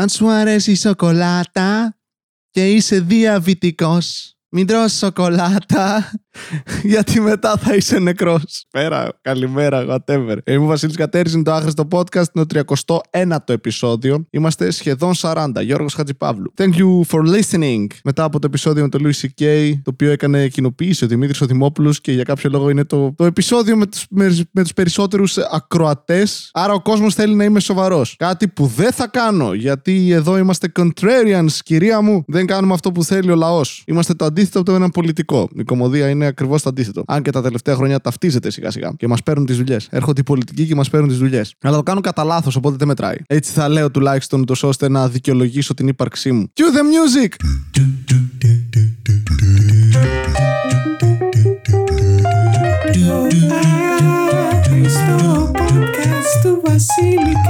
Αν σου αρέσει η σοκολάτα και είσαι διαβητικός, μην τρως σοκολάτα, γιατί μετά θα είσαι νεκρός. Πέρα, καλημέρα, whatever. Είμαι ο Βασίλης Κατέρης, είναι το άχρηστο podcast, είναι το 31ο επεισόδιο. Είμαστε σχεδόν 40. Γιώργος Χατζηπαύλου. Thank you for listening. Μετά από το επεισόδιο με τον Louis C.K., το οποίο έκανε κοινοποίηση ο Δημήτρης Οδημόπουλος και για κάποιο λόγο είναι το, το επεισόδιο με τους, με, με τους περισσότερους ακροατές. Άρα ο κόσμος θέλει να είμαι σοβαρός. Κάτι που δεν θα κάνω, γιατί εδώ είμαστε contrarians, κυρία μου. Δεν κάνουμε αυτό που θέλει ο λαός. Είμαστε το αντίθετο από το ένα πολιτικό. Η κομμωδία είναι ακριβώς το αντίθετο. Αν και τα τελευταία χρόνια ταυτίζεται σιγά σιγά και μας παίρνουν τις δουλειές. Έρχονται οι πολιτικοί και μας παίρνουν τις δουλειές. Αλλά το κάνω κατά λάθος, οπότε δεν μετράει. Έτσι θα λέω τουλάχιστον τόσο ώστε να δικαιολογήσω την ύπαρξή μου. Cue the music! Άριστο podcast του Βασίλη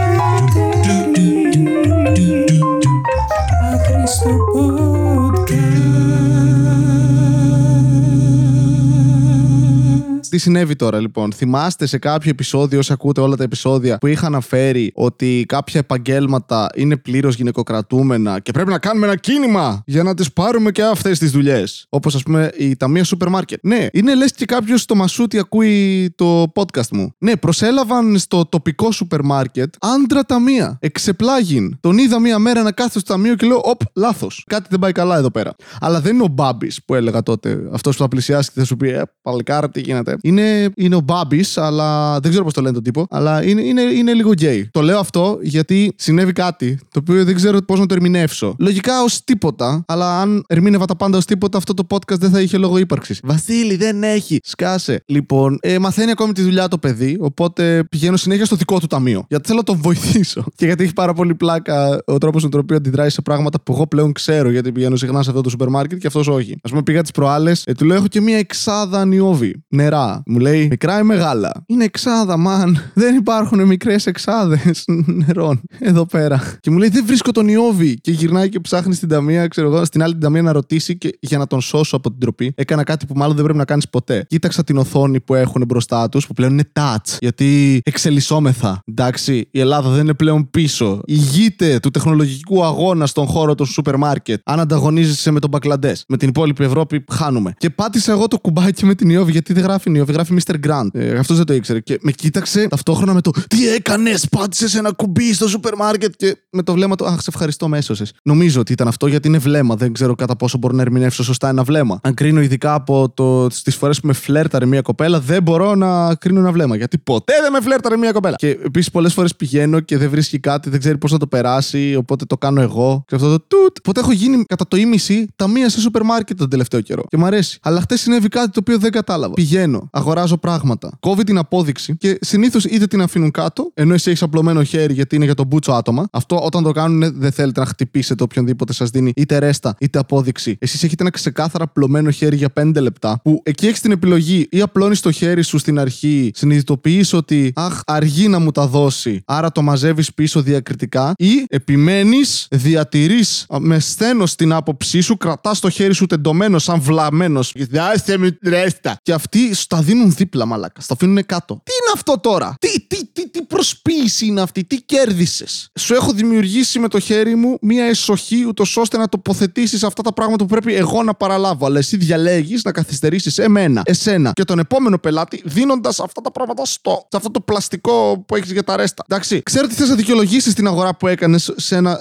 συνέβη τώρα λοιπόν. Θυμάστε σε κάποιο επεισόδιο, όσοι ακούτε όλα τα επεισόδια, που είχα αναφέρει ότι κάποια επαγγέλματα είναι πλήρως γυναικοκρατούμενα και πρέπει να κάνουμε ένα κίνημα για να τις πάρουμε και αυτές τις δουλειές. Όπως ας πούμε η ταμεία σούπερ μάρκετ. Ναι, είναι λες και κάποιος στο Μασούτι ακούει το podcast μου. Ναι, προσέλαβαν στο τοπικό σούπερ μάρκετ άντρα ταμεία. Εξεπλάγιν. Τον είδα μία μέρα να κάθεται στο ταμείο και λέω: Οπ, λάθος. Κάτι δεν πάει καλά εδώ πέρα. Αλλά δεν είναι ο Μπάμπης που έλεγα τότε. Αυτός που θα πλησιάσει και θα σου πει: Ε, παλικάρα, τι γίνεται. Είναι, είναι ο Μπάμπης, αλλά δεν ξέρω πώς το λένε τον τύπο. Αλλά είναι, είναι, είναι λίγο γκέι. Το λέω αυτό γιατί συνέβη κάτι το οποίο δεν ξέρω πώς να το ερμηνεύσω. Λογικά ως τίποτα, αλλά αν ερμήνευα τα πάντα ως τίποτα, αυτό το podcast δεν θα είχε λόγο ύπαρξης. Βασίλη, δεν έχει. Σκάσε. Λοιπόν, ε, μαθαίνει ακόμη τη δουλειά το παιδί, οπότε πηγαίνω συνέχεια στο δικό του ταμείο. Γιατί θέλω να τον βοηθήσω. Και γιατί έχει πάρα πολύ πλάκα ο τρόπος με τον οποίο αντιδράει σε πράγματα που εγώ πλέον ξέρω, γιατί πηγαίνω συχνά σε αυτό το σούπερ μάρκετ και αυτός όχι. Ας πούμε, πήγα τις προάλλες, ε, του λέω: Έχω και μία εξάδα νιόβι. Νερά. Μου λέει μικρά ή μεγάλα; Είναι εξάδα, man. Δεν υπάρχουν μικρές εξάδες νερών εδώ πέρα. Και μου λέει δεν βρίσκω τον Ιώβη. Και γυρνάει και ψάχνει στην ταμεία, ξέρω εγώ, στην άλλη την ταμεία να ρωτήσει και για να τον σώσω από την τροπή. Έκανα κάτι που μάλλον δεν πρέπει να κάνεις ποτέ. Κοίταξα την οθόνη που έχουν μπροστά τους, που πλέον είναι touch. Γιατί εξελισσόμεθα. Εντάξει, η Ελλάδα δεν είναι πλέον πίσω. Ηγείται του τεχνολογικού αγώνα στον χώρο του σούπερ μάρκετ. Αν ανταγωνίζεσαι με τον Μπαγκλαντές. Με την υπόλοιπη Ευρώπη, χάνουμε. Και πάτησα εγώ το κουμπάκι με την Ιώβη, γιατί δεν γράφει Ιώβη, γράφει Mr. Grant. Ε, Αυτός δεν το ήξερε. Και με κοίταξε ταυτόχρονα με το Τι έκανες, πάτησες ένα κουμπί στο σούπερ μάρκετ. Και με το βλέμμα του Αχ, σε ευχαριστώ, με έσωσες. Νομίζω ότι ήταν αυτό γιατί είναι βλέμμα. Δεν ξέρω κατά πόσο μπορώ να ερμηνεύσω σωστά ένα βλέμμα. Αν κρίνω ειδικά από το, τι φορές που με φλέρταρε μια κοπέλα, δεν μπορώ να κρίνω ένα βλέμμα. Γιατί ποτέ δεν με φλέρταρε μια κοπέλα. Και επίσης πολλές φορές πηγαίνω και δεν βρίσκει κάτι, δεν ξέρει πώς να το περάσει, οπότε το κάνω εγώ. Και αυτό το τουτ. Οπότε έχω γίνει κατά το ίμιση ταμεία σε σούπερ μάρκετ τον τελευταίο καιρό. Και μου αρέσει. Αλλά χτες συνέβη κάτι το οποίο δεν κατάλαβα. Πηγαίνω, αγοράζω πράγματα. Κόβει την απόδειξη και συνήθως είτε την αφήνουν κάτω, ενώ εσύ έχεις απλωμένο χέρι γιατί είναι για τον μπούτσο άτομα. Αυτό όταν το κάνουν δεν θέλετε να χτυπήσετε οποιονδήποτε σας δίνει είτε ρέστα είτε απόδειξη. Εσείς έχετε ένα ξεκάθαρα απλωμένο χέρι για 5 λεπτά που εκεί έχεις την επιλογή ή απλώνεις το χέρι σου στην αρχή, συνειδητοποιείς ότι αχ, αργεί να μου τα δώσει, άρα το μαζεύεις πίσω διακριτικά ή επιμένεις, διατηρείς με σθένος την άποψή σου, κρατάς το χέρι σου τεντωμένος σαν βλαμμένος. Δάστε με ρέστα. Και αυτοί στα δίνουν δίπλα, μαλάκα. Στα αφήνουν κάτω. Τι είναι αυτό τώρα, Τι, τι, τι, τι προσποίηση είναι αυτή, τι κέρδισες; Σου έχω δημιουργήσει με το χέρι μου μία εσοχή, ούτως ώστε να τοποθετήσεις αυτά τα πράγματα που πρέπει εγώ να παραλάβω. Αλλά εσύ διαλέγεις να καθυστερήσεις εμένα, εσένα και τον επόμενο πελάτη, δίνοντας αυτά τα πράγματα στο, σε αυτό το πλαστικό που έχεις για τα ρέστα. Εντάξει, ξέρω ότι θες να δικαιολογήσεις την αγορά που έκανες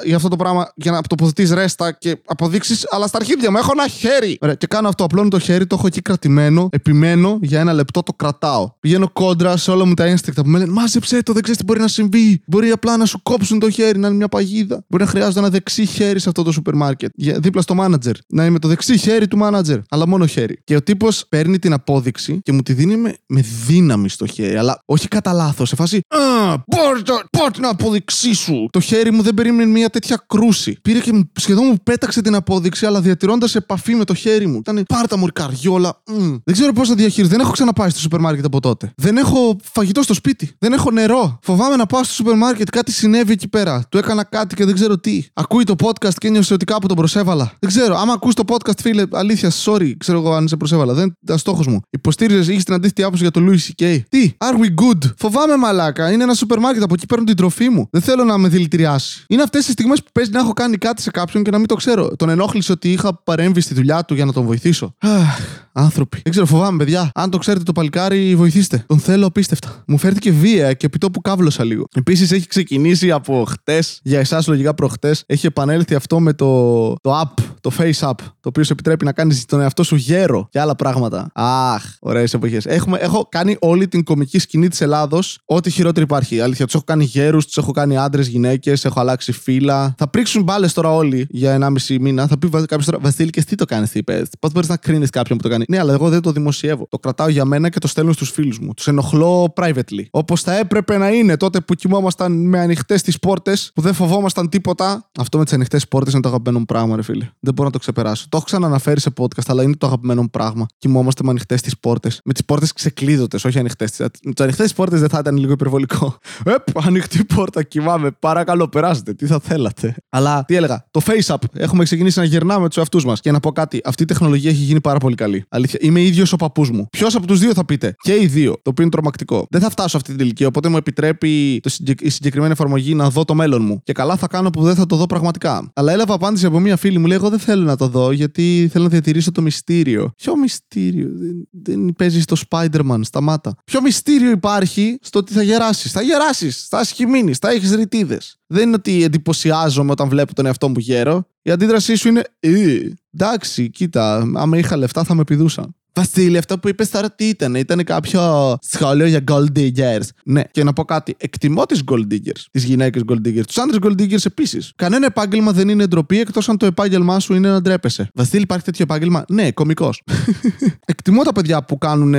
για αυτό το πράγμα για να τοποθετείς ρέστα και αποδείξεις, αλλά στα αρχίδια μου έχω ένα χέρι. Ωραία, και κάνω αυτό. Απλώνω το χέρι, το έχω εκεί κρατημένο, επιμένω για ένα λεπτό, το κρατάω. Πηγαίνω κόντρα σε όλα μου τα ένστικτα που με λένε Μάζεψε το, δεν ξέρεις τι μπορεί να συμβεί. Μπορεί απλά να σου κόψουν το χέρι, να είναι μια παγίδα. Μπορεί να χρειάζεται ένα δεξί χέρι σε αυτό το σούπερ μάρκετ. Για, δίπλα στο μάνατζερ. Να είμαι το δεξί χέρι του μάνατζερ. Αλλά μόνο χέρι. Και ο τύπος παίρνει την απόδειξη και μου τη δίνει με, με δύναμη στο χέρι. Αλλά όχι κατά λάθος. Σε φάση. Α, πάρ την απόδειξή σου. Το χέρι μου δεν περίμενε μια τέτοια κρούση. Πήρε και σχεδόν μου πέταξε την απόδειξη, αλλά διατηρώντας επαφή με το χέρι μου. Ήταν πάρτα μου καριόλα. Mm. Δεν ξέρω πώς θα διαχειριστεί. Δεν έχω ξαναπάει στο σούπερ μάρκετ από τότε. Δεν έχω φαγητό στο σπίτι. Δεν έχω νερό. Φοβάμαι να πάω στο σούπερ μάρκετ. Κάτι συνέβη εκεί πέρα. Του έκανα κάτι και δεν ξέρω τι. Ακούει το podcast και ένιωσε ότι κάπου τον προσέβαλα. Δεν ξέρω. Άμα ακούς το podcast, φίλε, αλήθεια, sorry, ξέρω εγώ αν σε προσέβαλα. Δεν ήταν στόχος μου. Υποστήριζες, είχες την αντίθετη άποψη για το Louis C.K. Τι, are we good; Φοβάμαι μαλάκα. Είναι ένα σούπερ μάρκετ. Από εκεί παίρνω την τροφή μου. Δεν θέλω να με δηλητηριάσει. Είναι αυτές τις στιγμές που παίζει να έχω κάνει κάτι σε κάποιον και να μην το ξέρω. Τον ενόχλησε ότι είχα παρέμβει στη δουλειά του για να τον βοηθήσω. Αχ, άνθρωποι. Δεν ξέρω, φοβάμαι, παιδιά. Αν το ξέρετε το παλικάρι, βοηθήστε. Τον θέλω απίστευτα. Μου φέρθηκε βία και επί τόπου κάβλωσα λίγο. Επίσης έχει ξεκινήσει από χτες, για εσάς λογικά προχτές, έχει επανέλθει αυτό με το, το app, το face app, το οποίο σου επιτρέπει να κάνεις τον εαυτό σου γέρο και άλλα πράγματα. Αχ, ωραίες εποχές. Έχω κάνει όλη την κομική σκηνή της Ελλάδος, ό,τι χειρότερο υπάρχει. Αλήθεια, τους έχω κάνει γέρους, τους έχω κάνει άντρες, γυναίκες, έχω αλλάξει φύλλα. Θα πρίξουν μπάλες τώρα όλοι για 1,5 μήνα. Θα πει κάποιος τώρα, Βασίλη, και τι το κάνεις, τι είπε. Πώς μπορείς να κρίνεις κάποιον που το κάνει. Ναι, αλλά εγώ δεν το δημοσιεύω. Το κρατάω για μένα και το στέλνω στους φίλους μου. Τους ενοχλώ privately. Όπως θα έπρεπε να είναι τότε που κοιμόμασταν με ανοιχτές τις πόρτες, που δεν φοβόμασταν τίποτα. Αυτό με τις ανοιχτές πόρτες είναι το αγαπημένο μου πράγμα, ρε φίλε. Δεν μπορώ να το ξεπεράσω. Το έχω ξαναναφέρει σε podcast, αλλά είναι το αγαπημένο μου πράγμα. Κοιμόμαστε με ανοιχτές τις πόρτες. Με τις πόρτες ξεκλείδωτες, όχι ανοιχτές. Με τις ανοιχτές πόρτες δεν θα ήταν λίγο υπερβολικό. Επ, ανοιχτή πόρτα, κοιμάμαι. Παρακαλώ, περάσετε. Τι θα θέλατε. Αλλά τι έλεγα, το face up. Έχουμε ξεκινήσει να γυρνάμε τους εαυτούς μας. Και να πω κάτι, αυτή η τεχνολογία έχει γίνει πάρα πολύ καλή. Αλήθεια, είμαι ίδιος ο παππούς μου. Ποιος από τους δύο θα πείτε; Και οι δύο. Το οποίο είναι τρομακτικό. Δεν θα φτάσω αυτή την ηλικία, οπότε μου επιτρέπει το συγκεκ... η συγκεκριμένη εφαρμογή να δω το μέλλον μου. Και καλά θα κάνω που δεν θα το δω πραγματικά. Αλλά έλαβα απάντηση από μία φίλη μου, λέει: Εγώ δεν θέλω να το δω, γιατί θέλω να διατηρήσω το μυστήριο. Ποιο μυστήριο, δεν, δεν παίζεις στο Spider-Man, σταμάτα. Ποιο μυστήριο υπάρχει στο ότι θα γεράσεις; Θα γεράσεις, θα ασχημίνει, θα έχεις ρητίδες. Δεν είναι ότι εντυπωσιάζομαι όταν βλέπω τον εαυτό μου γέρο. Η αντίδρασή σου είναι. Ε, εντάξει, κοίτα, άμα είχα λεφτά θα με πηδούσαν. Βασίλη, αυτό που είπες τώρα τι ήταν, ήταν κάποιο σχόλιο για gold diggers. Ναι, και να πω κάτι. Εκτιμώ τις gold diggers, τις γυναίκες gold diggers, τους άντρες gold diggers επίσης. Κανένα επάγγελμα δεν είναι ντροπή εκτός αν το επάγγελμά σου είναι να ντρέπεσαι. Βασίλη, υπάρχει τέτοιο επάγγελμα; Ναι, κωμικός. Εκτιμώ τα παιδιά που κάνουν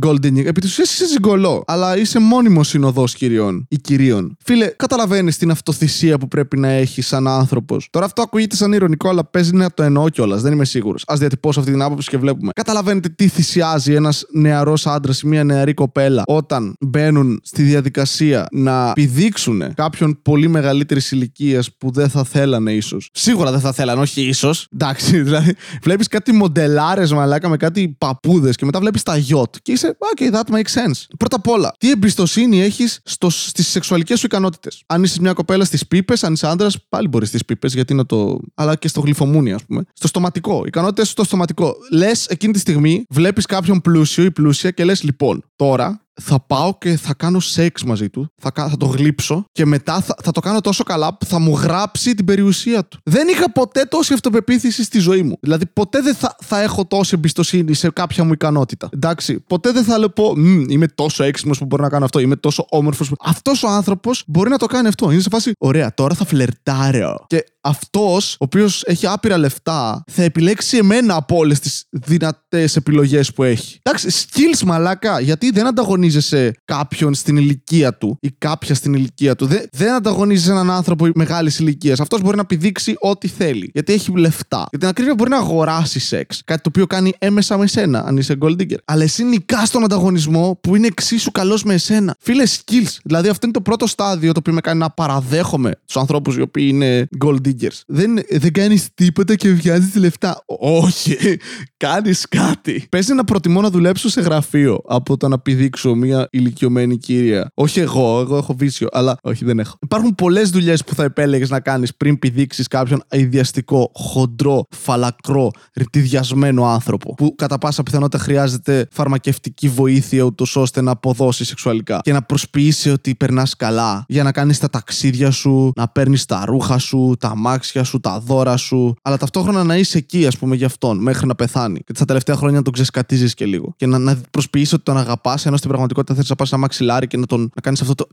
gold digging. Επί της ουσίας είσαι ζυγκολό, αλλά είσαι μόνιμος συνοδός κυριών ή κυρίων. Φίλε, καταλαβαίνεις την αυτοθυσία που πρέπει να έχεις σαν άνθρωπος. Τώρα αυτό ακούγεται σαν ηρωνικό, αλλά παίζει να το εννοώ κιόλας. Δεν είμαι σίγουρος. Α διατυπώσω αυτή την άποψη και βλέπουμε. Καταλαβαίνετε τι θυσιάζει ένας νεαρός άντρας ή μια νεαρή κοπέλα όταν μπαίνουν στη διαδικασία να πηδήξουν κάποιον πολύ μεγαλύτερης ηλικίας που δεν θα θέλανε ίσως. Σίγουρα δεν θα θέλανε, όχι ίσως. Εντάξει, δηλαδή βλέπεις κάτι μοντελάρες μαλάκα με κάτι παππούδες και μετά βλέπεις τα γιότ και είσαι, OK, that makes sense. Πρώτα απ' όλα, τι εμπιστοσύνη έχεις στις σεξουαλικές σου ικανότητες; Αν είσαι μια κοπέλα στις πίπες, αν είσαι άντρας, πάλι μπορείς στις πίπες, γιατί είναι το. αλλά και στο γλυφομούνι, ας πούμε. Στο στοματικό. Ικανότητες στο στοματικό. Λες εκείνη τη στιγμή, βλέπει κάποιον πλούσιο ή πλούσια και λες, λοιπόν, τώρα θα πάω και θα κάνω σεξ μαζί του, θα, θα το γλύψω και μετά θα, θα το κάνω τόσο καλά που θα μου γράψει την περιουσία του. Δεν είχα ποτέ τόση αυτοπεποίθηση στη ζωή μου. Δηλαδή, ποτέ δεν θα, θα έχω τόση εμπιστοσύνη σε κάποια μου ικανότητα. Εντάξει, ποτέ δεν θα λέω πω Είμαι τόσο έξυπνος που μπορώ να κάνω αυτό, είμαι τόσο όμορφος. Που... Αυτός ο άνθρωπος μπορεί να το κάνει αυτό. Είναι σε φάση, ωραία, τώρα θα φλερτάρω. Και αυτός, ο οποίος έχει άπειρα λεφτά, θα επιλέξει εμένα από όλες τις δυνατές επιλογές που έχει. Εντάξει, skills μαλάκα, γιατί δεν ανταγωνίζεσαι κάποιον στην ηλικία του ή κάποια στην ηλικία του. Δεν, δεν ανταγωνίζεσαι έναν άνθρωπο μεγάλης ηλικίας. Αυτός μπορεί να πηδήξει ό,τι θέλει. Γιατί έχει λεφτά. Για την ακρίβεια μπορεί να αγοράσει σεξ. Κάτι το οποίο κάνει έμεσα με εσένα, αν είσαι gold digger. Αλλά εσύ νικάς στον ανταγωνισμό που είναι εξίσου καλός με εσένα. Φίλε, skills. Δηλαδή, αυτό είναι το πρώτο στάδιο το οποίο με κάνει να παραδέχομαι τους ανθρώπους οι οποίοι είναι gold diggers. Δεν, δεν κάνεις τίποτα και βγάζεις λεφτά. Όχι. κάνεις κάτι. Παίζει να προτιμώ να δουλέψω σε γραφείο από το να πηδήξω μια ηλικιωμένη κύρια. Όχι εγώ, εγώ έχω βίσιο, αλλά όχι, δεν έχω. Υπάρχουν πολλές δουλειές που θα επέλεγες να κάνεις πριν πηδήξεις κάποιον αειδιαστικό, χοντρό, φαλακρό, ρητιδιασμένο άνθρωπο. Που κατά πάσα πιθανότητα χρειάζεται φαρμακευτική βοήθεια, ούτως ώστε να αποδώσει σεξουαλικά. Και να προσποιήσει ότι περνάς καλά για να κάνεις τα ταξίδια σου, να παίρνεις τα ρούχα σου, τα αμάξια σου, τα δώρα σου. Αλλά ταυτόχρονα να είσαι εκεί, ας πούμε, για αυτόν, μέχρι να πεθάνει. Και τα τελευταία χρόνια να τον ξεσκατίζεις και λίγο. Και να, να προσποιήσει ότι τον αγαπάς, ενώ στην πραγματικότητα θέλει να πας ένα μαξιλάρι και να, τον, να κάνεις αυτό το.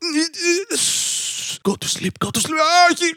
Go to sleep, go to sleep. Όχι!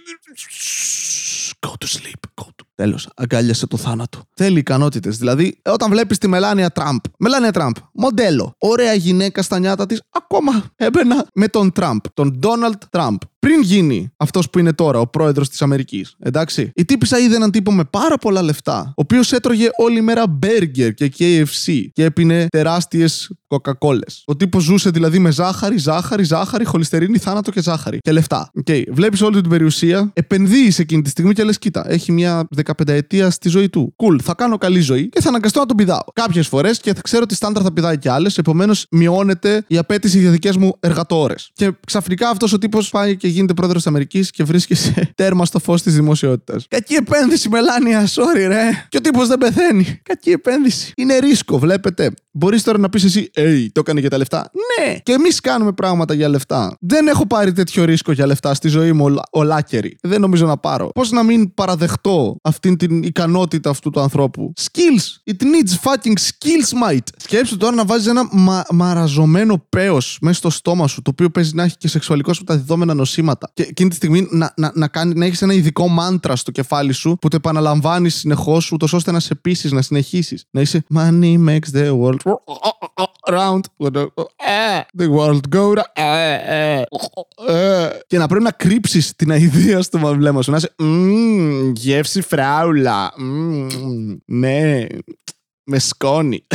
Go to sleep, go to Τέλος, αγκάλιασε το θάνατο. Θέλει ικανότητες. Δηλαδή, όταν βλέπεις τη Μελάνια Τραμπ. Μελάνια Τραμπ, μοντέλο. Ωραία γυναίκα στα νιάτα της. Ακόμα έμπαινα με τον Τραμπ. Τον Ντόναλτ Τραμπ. Πριν γίνει αυτός που είναι τώρα, ο πρόεδρος της Αμερικής. Εντάξει. Η τύπησα είδε έναν τύπο με πάρα πολλά λεφτά, ο οποίος έτρωγε όλη μέρα μπέργκερ και KFC και έπινε τεράστιες κοκακόλες. Ο τύπος ζούσε δηλαδή με ζάχαρη, ζάχαρη, ζάχαρη, χολυστερίνη, θάνατο και ζάχαρη. Και λεφτά. Okay. Βλέπεις όλη την περιουσία, επενδύεις εκείνη τη στιγμή και λες: Κοίτα, έχει μια 15 ετία στη ζωή του. Κουλ, θα κάνω καλή ζωή και θα αναγκαστώ να τον πηδάω. Κάποιες φορές και θα ξέρω ότι στάνταρ θα πηδάει και άλλες, επομένως μειώνεται η απέτηση για δικές μου εργατόρες. Και ξαφνικά αυτός ο τύπος πάει και γίνεται πρόεδρος της Αμερικής και βρίσκεσαι τέρμα στο φως της δημοσιότητας. Κακή επένδυση, Μελάνια, sorry, ρε. Και ο τύπος δεν πεθαίνει. Κακή επένδυση. Είναι ρίσκο, βλέπετε. Μπορείς τώρα να πεις εσύ, Ει, το έκανε για τα λεφτά. Ναι, και εμείς κάνουμε πράγματα για λεφτά. Δεν έχω πάρει τέτοιο ρίσκο για λεφτά στη ζωή μου, ολα- ολάκερη. Δεν νομίζω να πάρω. Πώς να μην παραδεχτώ αυτήν την ικανότητα αυτού του ανθρώπου. Skills. It needs fucking skills, mate. Σκέψου τώρα να βάζεις ένα μα- μαραζωμένο παίο μέσα στο στόμα σου, το οποίο παίζει να έχει και σεξουαλικώ μεταδιδόμενα νοσήματα. Και εκείνη τη στιγμή να, να, να, κάνει, να έχεις ένα ειδικό μάντρα στο κεφάλι σου που το επαναλαμβάνεις συνεχώς, ούτως ώστε να σε πείσει, να συνεχίσεις. Να είσαι Money makes the world round. The world go round. Και να πρέπει να κρύψεις την αηδία στο βλέμμα σου. Να είσαι «Μμμ, γεύση φράουλα. Μμμ, Ναι, με σκόνη.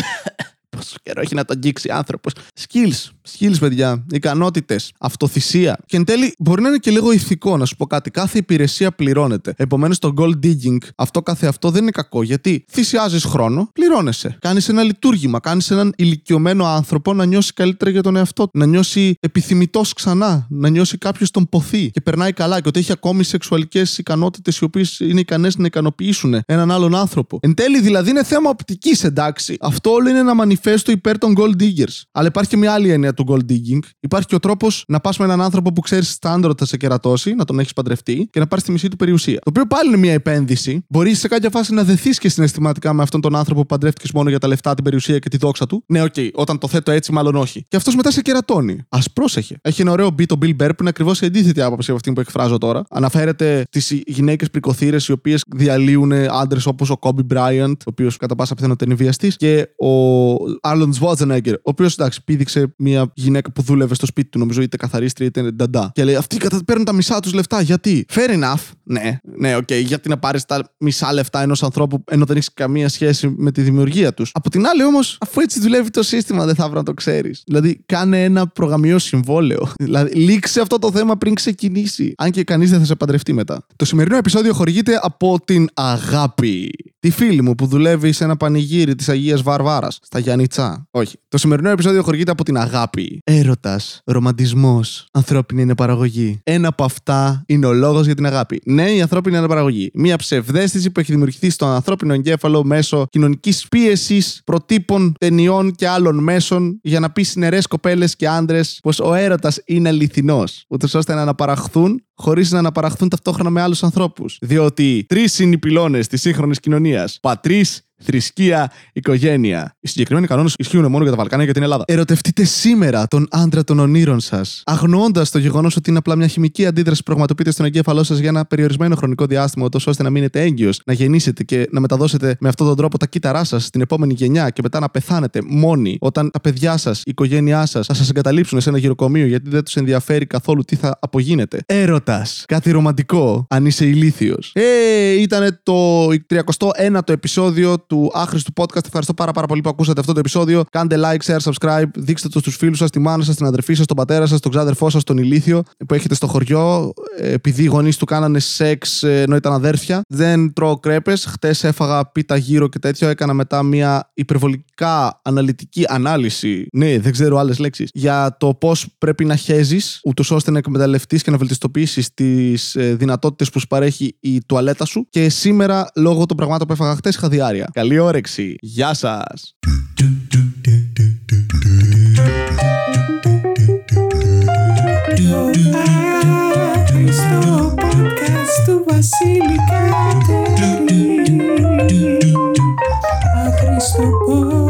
Πόσο καιρό έχει να το αγγίξει άνθρωπος. Skills. Skills, παιδιά. Ικανότητες. Αυτοθυσία. Και εν τέλει μπορεί να είναι και λίγο ηθικό να σου πω κάτι. Κάθε υπηρεσία πληρώνεται. Επομένως το gold digging αυτό καθε αυτό δεν είναι κακό. Γιατί θυσιάζεις χρόνο, πληρώνεσαι. Κάνεις ένα λειτουργήμα. Κάνεις έναν ηλικιωμένο άνθρωπο να νιώσει καλύτερα για τον εαυτό του. Να νιώσει επιθυμητός ξανά. Να νιώσει κάποιος τον ποθεί και περνάει καλά και ότι έχει ακόμη σεξουαλικές ικανότητες οι οποίες είναι ικανές να ικανοποιήσουν έναν άλλον άνθρωπο. Εν τέλει δηλαδή είναι θέμα οπτικής, εντάξει. Αυτό όλο είναι ένα μανιφέστο υπέρ των gold diggers. Αλλά υπάρχει και μια άλλη έννοια του gold digging. Υπάρχει και ο τρόπος να πας με έναν άνθρωπο που ξέρεις στάνταρ ότι θα σε κερατώσει, να τον έχεις παντρευτεί και να πάρεις τη μισή του περιουσία. Το οποίο πάλι είναι μια επένδυση. Μπορείς σε κάποια φάση να δεθείς και συναισθηματικά με αυτόν τον άνθρωπο που παντρεύτηκες μόνο για τα λεφτά, την περιουσία και τη δόξα του. Ναι, οκ, όταν το θέτω έτσι, μάλλον όχι. Και αυτός μετά σε κερατώνει. Ας πρόσεχε. Έχει ένα ωραίο bit ο Bill Burr που είναι ακριβώς η αντίθετη άποψη από αυτή που εκφράζω τώρα. Αναφέρεται στις γυναίκες προικοθήρες οι οποίες διαλύουν άντρες όπως ο Kobe Bryant, ο οποίος κατά πάσα πιθανότητα είναι βιαστής, και ο Arnold Schwarzenegger, ο οποίος εντάξει πήδηξε μια γυναίκα που δούλευε στο σπίτι του, νομίζω είτε καθαρίστρια είτε νταντά. Και λέει Αυτοί κατα... παίρνουν τα μισά τους λεφτά. Γιατί; Fair enough. Ναι, ναι, οκ. Γιατί να πάρεις τα μισά λεφτά ενός ανθρώπου ενώ δεν έχεις καμία σχέση με τη δημιουργία τους. Από την άλλη όμως, αφού έτσι δουλεύει το σύστημα, δεν θα έπρεπε να το ξέρεις. Δηλαδή, κάνε ένα προγαμιαίο συμβόλαιο. δηλαδή, λήξε αυτό το θέμα πριν ξεκινήσει. Αν και κανείς δεν θα σε παντρευτεί μετά. Το σημερινό επεισόδιο χορηγείται από την αγάπη. Τη φίλη μου που δουλεύει σε ένα πανηγύρι της Αγίας Βαρβάρας, στα Γιάννητσά. Όχι. Το σημερινό επεισόδιο χορηγείται από την αγάπη. Έρωτας, ρομαντισμός, ανθρώπινη είναι παραγωγή. Ένα από αυτά είναι ο λόγος για την αγάπη. Ναι, η ανθρώπινη είναι παραγωγή. Μία ψευδέστηση που έχει δημιουργηθεί στον ανθρώπινο εγκέφαλο μέσω κοινωνικής πίεσης, προτύπων, ταινιών και άλλων μέσων για να πει νερέ κοπέλες και άντρες πως ο έρωτας είναι αληθινός. Ούτως ώστε να αναπαραχθούν χωρίς να αναπαραχθούν ταυτόχρονα με άλλους ανθρώπους. Διότι τρεις είναι οι πυλώνες της σύγχρονης κοινωνίας. Πατρίς, θρησκεία, οικογένεια. Οι συγκεκριμένοι κανόνες ισχύουν μόνο για τα Βαλκάνια και την Ελλάδα. Ερωτευτείτε σήμερα τον άντρα των ονείρων σας, αγνοώντας το γεγονός ότι είναι απλά μια χημική αντίδραση που πραγματοποιείται στον εγκέφαλό σας για ένα περιορισμένο χρονικό διάστημα, ούτω ώστε να μείνετε έγκυος, να γεννήσετε και να μεταδώσετε με αυτόν τον τρόπο τα κύτταρά σας στην επόμενη γενιά και μετά να πεθάνετε μόνοι όταν τα παιδιά σας, η οικογένειά σας θα σας εγκαταλείψουν σε ένα γυροκομείο γιατί δεν τους ενδιαφέρει καθόλου τι θα απογίνετε. Έρωτας. Κάτι ρομαντικό, αν είσαι ηλίθιος. Ε, ήταν το 31ο επεισόδιο του άχρηστου podcast. Ευχαριστώ πάρα, πάρα πολύ που ακούσατε αυτό το επεισόδιο. Κάντε like, share, subscribe. Δείξτε το στους φίλους σας, τη μάνα σας, την αδερφή σας, τον πατέρα σας, τον ξάδερφό σας, τον ηλίθιο που έχετε στο χωριό. ε, Επειδή οι γονείς του κάνανε σεξ ε, ενώ ήταν αδέρφια. Δεν τρώω κρέπες. Χτες έφαγα πίτα γύρω και τέτοιο. Έκανα μετά μια υπερβολικά αναλυτική ανάλυση. Ναι, δεν ξέρω άλλες λέξεις. Για το πώς πρέπει να χέζεις, ούτως ώστε να εκμεταλλευτείς και να βελτιστοποιήσεις τις δυνατότητες που σου παρέχει η τουαλέτα σου. Και σήμερα, λόγω των πραγμάτων που έφαγα χτες, είχα διάρκεια. Καλή όρεξη. Γεια σας. Άχρηστο podcast του Βασίλη Κατερίνη. Άχρηστο podcast.